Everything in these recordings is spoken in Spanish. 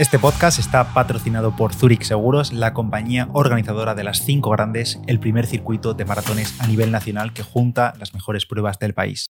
Este podcast está patrocinado por Zurich Seguros, la compañía organizadora de las cinco grandes, el primer circuito de maratones a nivel nacional que junta las mejores pruebas del país.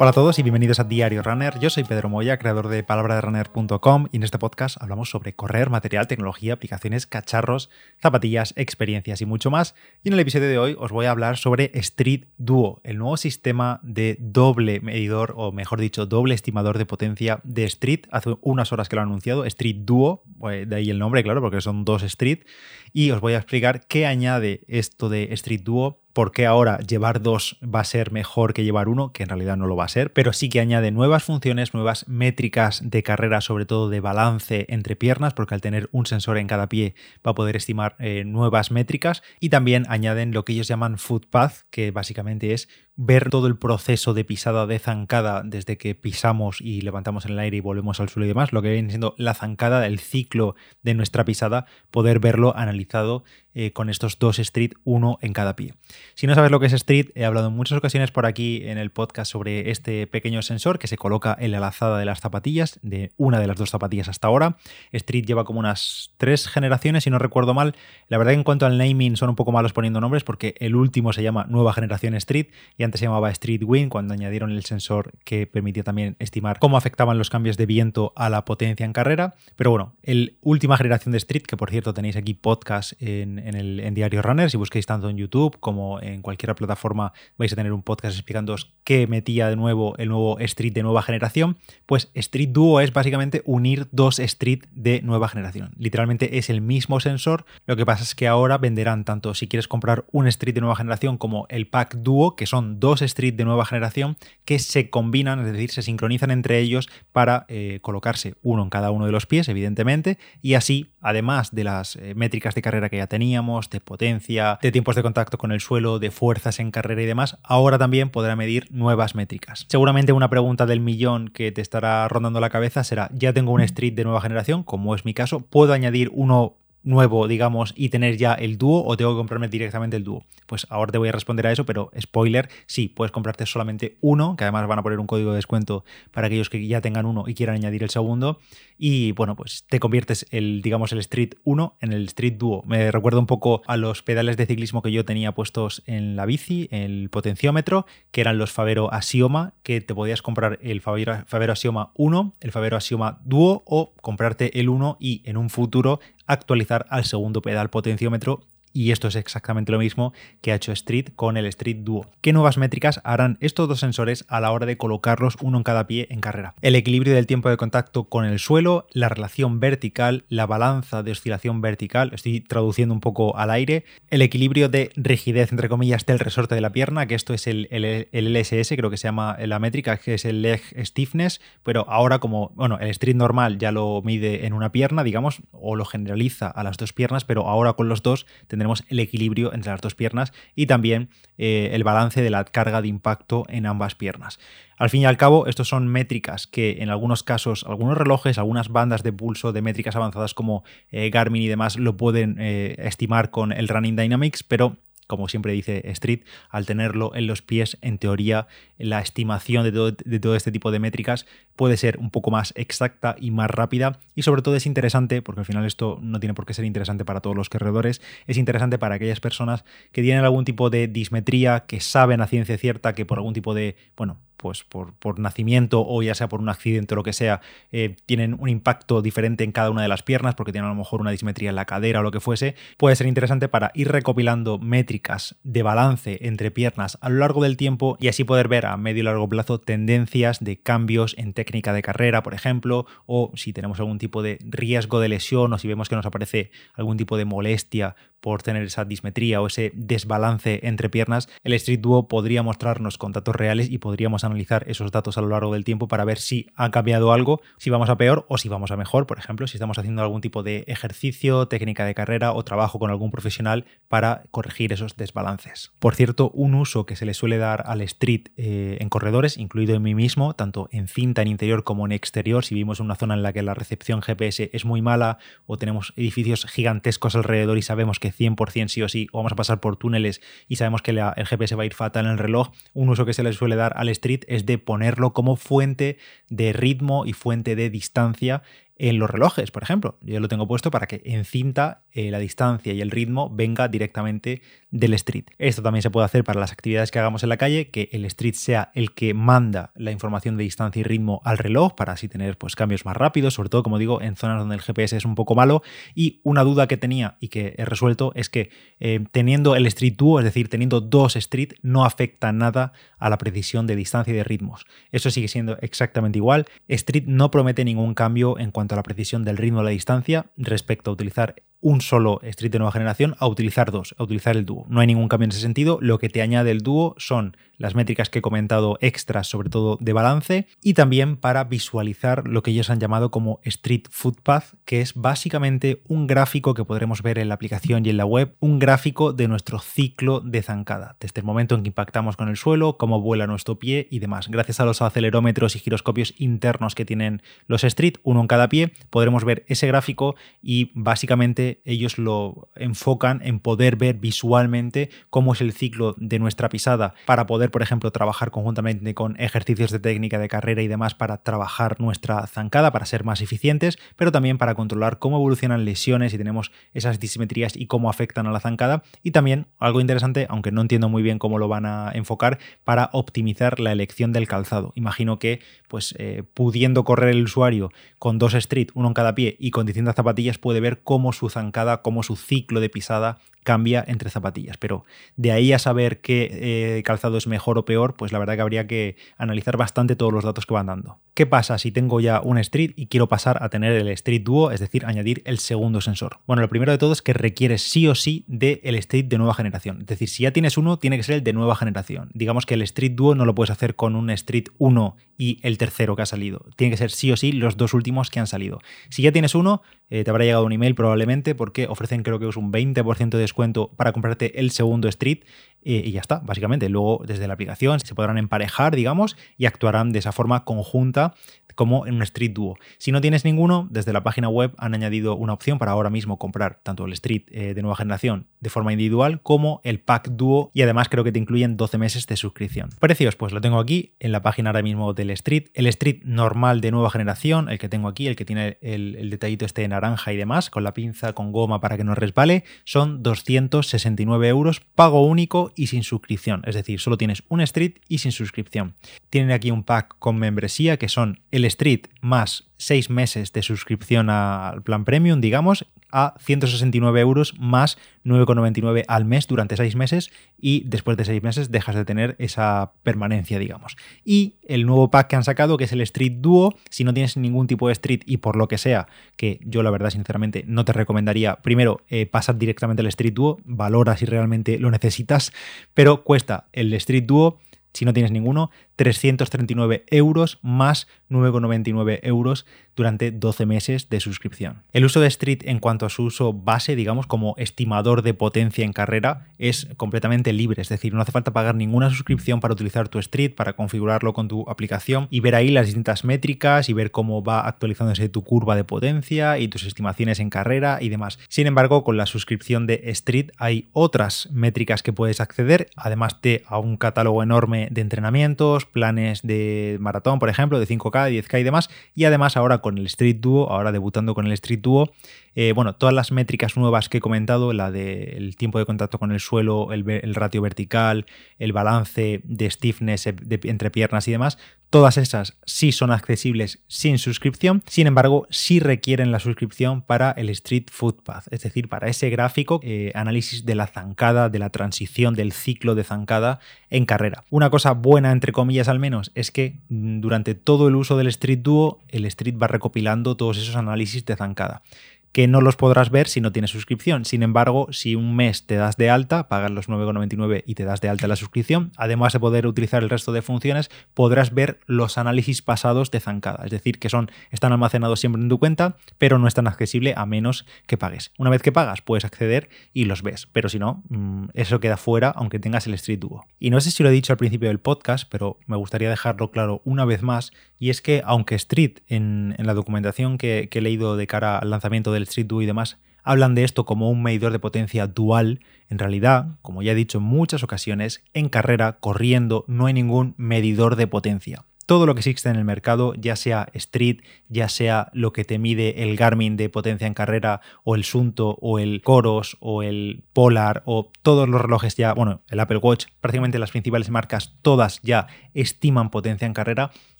Hola a todos y bienvenidos a Diario Runner. Yo soy Pedro Moya, creador de palabraderunner.com y en este podcast hablamos sobre correr, material, tecnología, aplicaciones, cacharros, zapatillas, experiencias y mucho más. Y en el episodio de hoy os voy a hablar sobre Street Duo, el nuevo sistema de doble medidor o mejor dicho, doble estimador de potencia de Street. Hace unas horas que lo han anunciado, Street Duo, pues, de ahí el nombre, claro, porque son dos Street. Y os voy a explicar qué añade esto de Street Duo por qué ahora llevar dos va a ser mejor que llevar uno, que en realidad no lo va a ser, pero sí que añade nuevas funciones, nuevas métricas de carrera, sobre todo de balance entre piernas, porque al tener un sensor en cada pie va a poder estimar eh, nuevas métricas. Y también añaden lo que ellos llaman footpath, que básicamente es ver todo el proceso de pisada de zancada desde que pisamos y levantamos en el aire y volvemos al suelo y demás, lo que viene siendo la zancada, el ciclo de nuestra pisada, poder verlo analizado eh, con estos dos street, uno en cada pie. Si no sabes lo que es street, he hablado en muchas ocasiones por aquí en el podcast sobre este pequeño sensor que se coloca en la lazada de las zapatillas, de una de las dos zapatillas hasta ahora. Street lleva como unas tres generaciones, si no recuerdo mal. La verdad que en cuanto al naming son un poco malos poniendo nombres porque el último se llama Nueva Generación Street y antes se llamaba Street Wind cuando añadieron el sensor que permitía también estimar cómo afectaban los cambios de viento a la potencia en carrera. Pero bueno, el última generación de Street, que por cierto tenéis aquí podcast en, el Diario Runner, si busquéis tanto en YouTube como en cualquier plataforma vais a tener un podcast explicándoos qué metía de nuevo el nuevo Street de nueva generación. Pues Street Duo es básicamente unir dos Street de nueva generación. Literalmente es el mismo sensor, lo que pasa es que ahora venderán tanto si quieres comprar un Street de nueva generación como el Pack Duo, que son dos Street de nueva generación que se combinan, es decir, se sincronizan entre ellos para eh, colocarse uno en cada uno de los pies, evidentemente, y así, además de las eh, métricas de carrera que ya teníamos, de potencia, de tiempos de contacto con el suelo, de fuerzas en carrera y demás, ahora también podrá medir nuevas métricas. Seguramente una pregunta del millón que te estará rondando la cabeza será, ya tengo un Street de nueva generación, como es mi caso, ¿puedo añadir uno nuevo, digamos, y tener ya el dúo o tengo que comprarme directamente el dúo? Pues ahora te voy a responder a eso, pero spoiler, sí, puedes comprarte solamente uno, que además van a poner un código de descuento para aquellos que ya tengan uno y quieran añadir el segundo. Y bueno, pues te conviertes el, digamos, el Street 1 en el Street Duo. Me recuerda un poco a los pedales de ciclismo que yo tenía puestos en la bici, el potenciómetro, que eran los Favero Asioma, que te podías comprar el Favero, Favero Asioma 1, el Favero Asioma Duo o comprarte el 1 y en un futuro actualizar al segundo pedal potenciómetro y esto es exactamente lo mismo que ha hecho Street con el Street Duo. ¿Qué nuevas métricas harán estos dos sensores a la hora de colocarlos uno en cada pie en carrera? El equilibrio del tiempo de contacto con el suelo, la relación vertical, la balanza de oscilación vertical, estoy traduciendo un poco al aire, el equilibrio de rigidez, entre comillas, del resorte de la pierna, que esto es el, el, LSS, creo que se llama la métrica, que es el leg stiffness, pero ahora como, bueno, el Street normal ya lo mide en una pierna, digamos, o lo generaliza a las dos piernas, pero ahora con los dos tendremos el equilibrio entre las dos piernas y también eh, el balance de la carga de impacto en ambas piernas. Al fin y al cabo, estos son métricas que en algunos casos, algunos relojes, algunas bandas de pulso de métricas avanzadas como eh, Garmin y demás lo pueden eh, estimar con el Running Dynamics, pero como siempre dice Street, al tenerlo en los pies, en teoría, la estimación de todo, este tipo de métricas puede ser un poco más exacta y más rápida. Y sobre todo es interesante, porque al final esto no tiene por qué ser interesante para todos los corredores, es interesante para aquellas personas que tienen algún tipo de dismetría, que saben a ciencia cierta que por algún tipo de, bueno, pues por, por, nacimiento o ya sea por un accidente o lo que sea, eh, tienen un impacto diferente en cada una de las piernas porque tienen a lo mejor una dismetría en la cadera o lo que fuese, puede ser interesante para ir recopilando métricas de balance entre piernas a lo largo del tiempo y así poder ver a medio y largo plazo tendencias de cambios en técnica de carrera, por ejemplo, o si tenemos algún tipo de riesgo de lesión o si vemos que nos aparece algún tipo de molestia por tener esa dismetría o ese desbalance entre piernas, el Street Duo podría mostrarnos con datos reales y podríamos analizar esos datos a lo largo del tiempo para ver si ha cambiado algo, si vamos a peor o si vamos a mejor, por ejemplo, si estamos haciendo algún tipo de ejercicio, técnica de carrera o trabajo con algún profesional para corregir esos desbalances. Por cierto, un uso que se le suele dar al Street eh, en corredores, incluido en mí mismo, tanto en cinta en interior como en exterior, si vivimos en una zona en la que la recepción GPS es muy mala o tenemos edificios gigantescos alrededor y sabemos que que 100% sí o sí, o vamos a pasar por túneles y sabemos que el GPS va a ir fatal en el reloj, un uso que se le suele dar al Street es de ponerlo como fuente de ritmo y fuente de distancia en los relojes, por ejemplo. Yo lo tengo puesto para que en cinta eh, la distancia y el ritmo venga directamente del street. Esto también se puede hacer para las actividades que hagamos en la calle, que el street sea el que manda la información de distancia y ritmo al reloj para así tener pues, cambios más rápidos, sobre todo, como digo, en zonas donde el GPS es un poco malo. Y una duda que tenía y que he resuelto es que eh, teniendo el street duo, es decir, teniendo dos street, no afecta nada a la precisión de distancia y de ritmos. Eso sigue siendo exactamente igual. Street no promete ningún cambio en cuanto a la precisión del ritmo de la distancia respecto a utilizar un solo Street de nueva generación a utilizar dos, a utilizar el dúo. No hay ningún cambio en ese sentido. Lo que te añade el dúo son las métricas que he comentado extras, sobre todo de balance, y también para visualizar lo que ellos han llamado como Street Footpath, que es básicamente un gráfico que podremos ver en la aplicación y en la web, un gráfico de nuestro ciclo de zancada, desde el momento en que impactamos con el suelo, cómo vuela nuestro pie y demás. Gracias a los acelerómetros y giroscopios internos que tienen los Street, uno en cada pie, podremos ver ese gráfico y básicamente ellos lo enfocan en poder ver visualmente cómo es el ciclo de nuestra pisada para poder por ejemplo, trabajar conjuntamente con ejercicios de técnica de carrera y demás para trabajar nuestra zancada, para ser más eficientes, pero también para controlar cómo evolucionan lesiones y tenemos esas disimetrías y cómo afectan a la zancada. Y también, algo interesante, aunque no entiendo muy bien cómo lo van a enfocar, para optimizar la elección del calzado. Imagino que, pues, eh, pudiendo correr el usuario con dos street, uno en cada pie y con distintas zapatillas, puede ver cómo su zancada, cómo su ciclo de pisada cambia entre zapatillas. Pero de ahí a saber qué eh, calzado es mejor o peor, pues la verdad que habría que analizar bastante todos los datos que van dando. ¿Qué pasa si tengo ya un Street y quiero pasar a tener el Street Duo, es decir, añadir el segundo sensor? Bueno, lo primero de todo es que requieres sí o sí del el Street de nueva generación. Es decir, si ya tienes uno, tiene que ser el de nueva generación. Digamos que el Street Duo no lo puedes hacer con un Street 1 y el tercero que ha salido. Tiene que ser sí o sí los dos últimos que han salido. Si ya tienes uno, eh, te habrá llegado un email probablemente porque ofrecen creo que es un 20% de descuento para comprarte el segundo Street eh, y ya está, básicamente. Luego desde la aplicación se podrán emparejar, digamos, y actuarán de esa forma conjunta como en un Street Duo. Si no tienes ninguno, desde la página web han añadido una opción para ahora mismo comprar tanto el Street eh, de nueva generación de forma individual como el Pack Duo y además creo que te incluyen 12 meses de suscripción. Precios, pues lo tengo aquí en la página ahora mismo del Street. El Street normal de nueva generación, el que tengo aquí, el que tiene el, el detallito este de naranja y demás, con la pinza, con goma para que no resbale, son 269 euros, pago único y sin suscripción. Es decir, solo tienes un Street y sin suscripción. Tienen aquí un pack con membresía que son el Street más 6 meses de suscripción al plan premium, digamos, a 169 euros más 9,99 al mes durante 6 meses y después de 6 meses dejas de tener esa permanencia, digamos. Y el nuevo pack que han sacado, que es el Street Duo, si no tienes ningún tipo de Street y por lo que sea, que yo la verdad sinceramente no te recomendaría, primero eh, pasar directamente al Street Duo, valora si realmente lo necesitas, pero cuesta el Street Duo si no tienes ninguno, 339 euros más 9,99 euros durante 12 meses de suscripción. El uso de Street en cuanto a su uso base, digamos, como estimador de potencia en carrera, es completamente libre, es decir, no hace falta pagar ninguna suscripción para utilizar tu Street, para configurarlo con tu aplicación y ver ahí las distintas métricas y ver cómo va actualizándose tu curva de potencia y tus estimaciones en carrera y demás. Sin embargo, con la suscripción de Street hay otras métricas que puedes acceder, además de a un catálogo enorme de entrenamientos, planes de maratón, por ejemplo, de 5K, 10K y demás, y además ahora con el Street Duo, ahora debutando con el Street Duo, eh, bueno, todas las métricas nuevas que he comentado, la del tiempo de contacto con el suelo, el, ratio vertical, el balance de stiffness entre piernas y demás, todas esas sí son accesibles sin suscripción, sin embargo, sí requieren la suscripción para el Street Footpath, es decir, para ese gráfico, eh, análisis de la zancada, de la transición, del ciclo de zancada en carrera. Una cosa buena, entre comillas al menos, es que mm, durante todo el uso del Street Duo, el Street va recopilando todos esos análisis de zancada que no los podrás ver si no tienes suscripción. Sin embargo, si un mes te das de alta, pagas los 9,99 y te das de alta la suscripción, además de poder utilizar el resto de funciones, podrás ver los análisis pasados de zancada. Es decir, que son, están almacenados siempre en tu cuenta, pero no están accesibles a menos que pagues. Una vez que pagas, puedes acceder y los ves. Pero si no, mm, eso queda fuera, aunque tengas el Street Duo. Y no sé si lo he dicho al principio del podcast, pero me gustaría dejarlo claro una vez más, y es que aunque Street, en, la documentación que, que he leído de cara al lanzamiento de Street Duo y demás, hablan de esto como un medidor de potencia dual. En realidad, como ya he dicho en muchas ocasiones, en carrera, corriendo, no hay ningún medidor de potencia todo lo que existe en el mercado, ya sea Street, ya sea lo que te mide el Garmin de potencia en carrera, o el Sunto, o el Coros, o el Polar, o todos los relojes ya, bueno, el Apple Watch, prácticamente las principales marcas, todas ya estiman potencia en carrera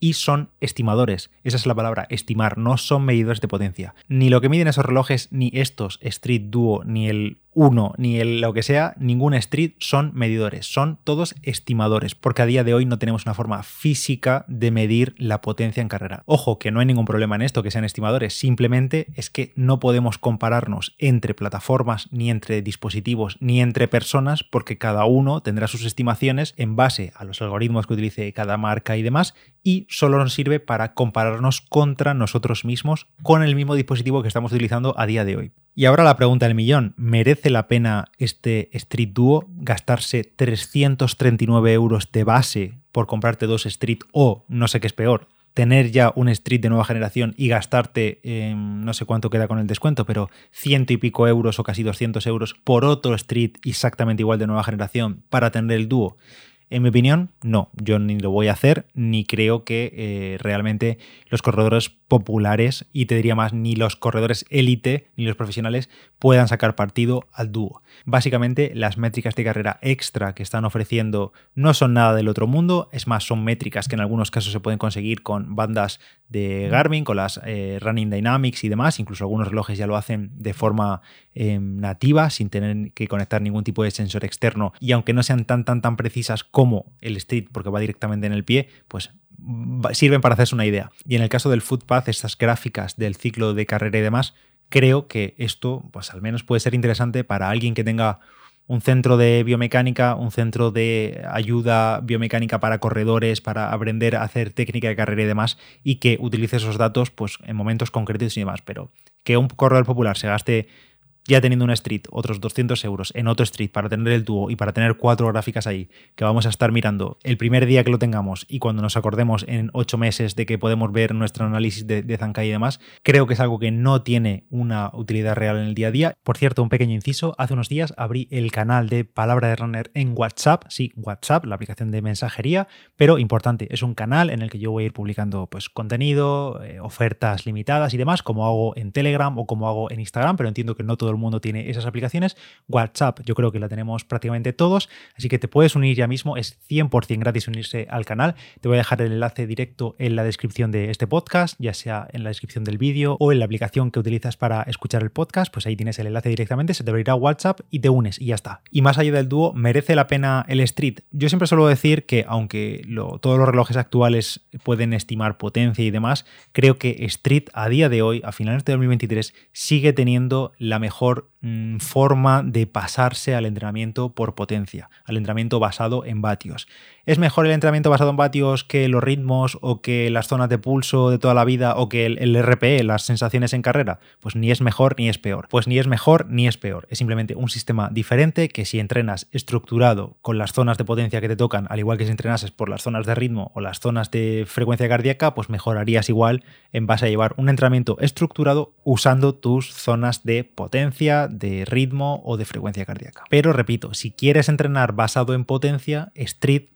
y son estimadores. Esa es la palabra, estimar, no son medidores de potencia. Ni lo que miden esos relojes, ni estos Street Duo, ni el uno ni lo que sea, ningún street son medidores, son todos estimadores, porque a día de hoy no tenemos una forma física de medir la potencia en carrera. Ojo, que no hay ningún problema en esto, que sean estimadores, simplemente es que no podemos compararnos entre plataformas, ni entre dispositivos, ni entre personas, porque cada uno tendrá sus estimaciones en base a los algoritmos que utilice cada marca y demás, y solo nos sirve para compararnos contra nosotros mismos con el mismo dispositivo que estamos utilizando a día de hoy. Y ahora la pregunta del millón, ¿merece la pena este Street Duo gastarse 339 euros de base por comprarte dos Street o, no sé qué es peor, tener ya un Street de nueva generación y gastarte, no sé cuánto queda con el descuento, pero ciento y pico euros o casi 200 euros por otro Street exactamente igual de nueva generación para tener el dúo? En mi opinión, no, yo ni lo voy a hacer, ni creo que eh, realmente los corredores populares, y te diría más, ni los corredores élite ni los profesionales puedan sacar partido al dúo. Básicamente, las métricas de carrera extra que están ofreciendo no son nada del otro mundo, es más, son métricas que en algunos casos se pueden conseguir con bandas de Garmin, con las eh, Running Dynamics y demás, incluso algunos relojes ya lo hacen de forma em, nativa, sin tener que conectar ningún tipo de sensor externo, y aunque no sean tan, tan, tan precisas como el Street, porque va directamente en el pie, pues sirven para hacerse una idea. Y en el caso del Footpath, estas gráficas del ciclo de carrera y demás, creo que esto, pues al menos puede ser interesante para alguien que tenga un centro de biomecánica, un centro de ayuda biomecánica para corredores, para aprender a hacer técnica de carrera y demás, y que utilice esos datos pues, en momentos concretos y demás. Pero que un corredor popular se gaste ya teniendo una street, otros 200 euros en otro street para tener el dúo y para tener cuatro gráficas ahí que vamos a estar mirando el primer día que lo tengamos y cuando nos acordemos en ocho meses de que podemos ver nuestro análisis de, de y demás, creo que es algo que no tiene una utilidad real en el día a día. Por cierto, un pequeño inciso, hace unos días abrí el canal de Palabra de Runner en WhatsApp, sí, WhatsApp, la aplicación de mensajería, pero importante, es un canal en el que yo voy a ir publicando pues contenido, eh, ofertas limitadas y demás, como hago en Telegram o como hago en Instagram, pero entiendo que no todo el mundo tiene esas aplicaciones. WhatsApp, yo creo que la tenemos prácticamente todos, así que te puedes unir ya mismo, es 100% gratis unirse al canal. Te voy a dejar el enlace directo en la descripción de este podcast, ya sea en la descripción del vídeo o en la aplicación que utilizas para escuchar el podcast, pues ahí tienes el enlace directamente, se te abrirá WhatsApp y te unes y ya está. Y más allá del dúo, ¿merece la pena el Street? Yo siempre suelo decir que aunque todos los relojes actuales pueden estimar potencia y demás, creo que Street a día de hoy, a finales de 2023, sigue teniendo la mejor Mm, forma de pasarse al entrenamiento por potencia, al entrenamiento basado en vatios. ¿Es mejor el entrenamiento basado en vatios que los ritmos o que las zonas de pulso de toda la vida o que el, RPE, las sensaciones en carrera? Pues ni es mejor ni es peor. Pues ni es mejor ni es peor. Es simplemente un sistema diferente que si entrenas estructurado con las zonas de potencia que te tocan, al igual que si entrenases por las zonas de ritmo o las zonas de frecuencia cardíaca, pues mejorarías igual en base a llevar un entrenamiento estructurado usando tus zonas de potencia, de ritmo o de frecuencia cardíaca. Pero repito, si quieres entrenar basado en potencia, Street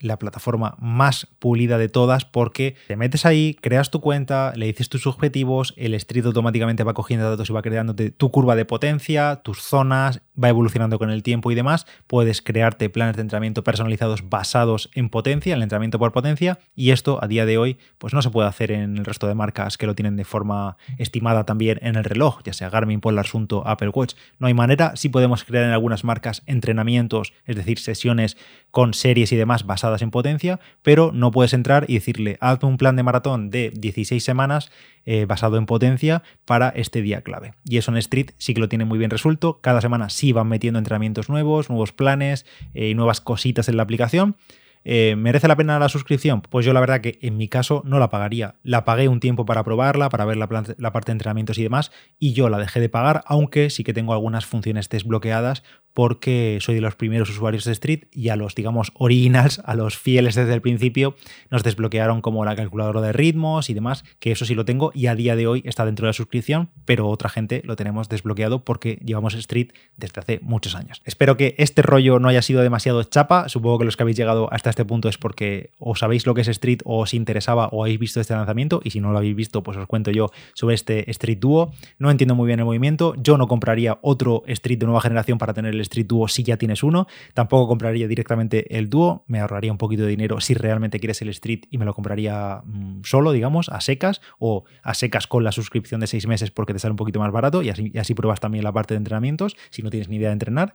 la plataforma más pulida de todas porque te metes ahí, creas tu cuenta, le dices tus objetivos, el Street automáticamente va cogiendo datos y va creándote tu curva de potencia, tus zonas, va evolucionando con el tiempo y demás. Puedes crearte planes de entrenamiento personalizados basados en potencia, en el entrenamiento por potencia, y esto a día de hoy pues no se puede hacer en el resto de marcas que lo tienen de forma estimada también en el reloj, ya sea Garmin, Polar, Sunto, Apple Watch. No hay manera, sí podemos crear en algunas marcas entrenamientos, es decir, sesiones con series y demás basadas en potencia, pero no puedes entrar y decirle, hazme un plan de maratón de 16 semanas eh, basado en potencia para este día clave. Y eso en Street sí que lo tiene muy bien resuelto. Cada semana sí van metiendo entrenamientos nuevos, nuevos planes y eh, nuevas cositas en la aplicación. Eh, ¿Merece la pena la suscripción? Pues yo la verdad que en mi caso no la pagaría. La pagué un tiempo para probarla, para ver la, parte de entrenamientos y demás, y yo la dejé de pagar, aunque sí que tengo algunas funciones desbloqueadas porque soy de los primeros usuarios de Street y a los, digamos, originals, a los fieles desde el principio, nos desbloquearon como la calculadora de ritmos y demás, que eso sí lo tengo y a día de hoy está dentro de la suscripción, pero otra gente lo tenemos desbloqueado porque llevamos Street desde hace muchos años. Espero que este rollo no haya sido demasiado chapa, supongo que los que habéis llegado hasta este punto es porque o sabéis lo que es Street o os interesaba o habéis visto este lanzamiento y si no lo habéis visto, pues os cuento yo sobre este Street Duo. No entiendo muy bien el movimiento, yo no compraría otro Street de nueva generación para tener el Street Duo si ya tienes uno, tampoco compraría directamente el Duo, me ahorraría un poquito de dinero si realmente quieres el Street y me lo compraría mm, solo, digamos, a secas o a secas con la suscripción de seis meses porque te sale un poquito más barato y así, y así pruebas también la parte de entrenamientos si no tienes ni idea de entrenar.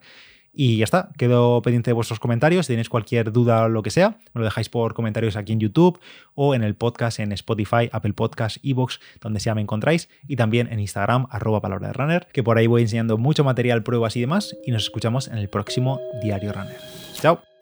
Y ya está, quedo pendiente de vuestros comentarios. Si tenéis cualquier duda o lo que sea, me lo dejáis por comentarios aquí en YouTube o en el podcast en Spotify, Apple Podcast, Evox, donde sea me encontráis. Y también en Instagram, arroba palabra de runner, que por ahí voy enseñando mucho material, pruebas y demás. Y nos escuchamos en el próximo Diario Runner. Chao.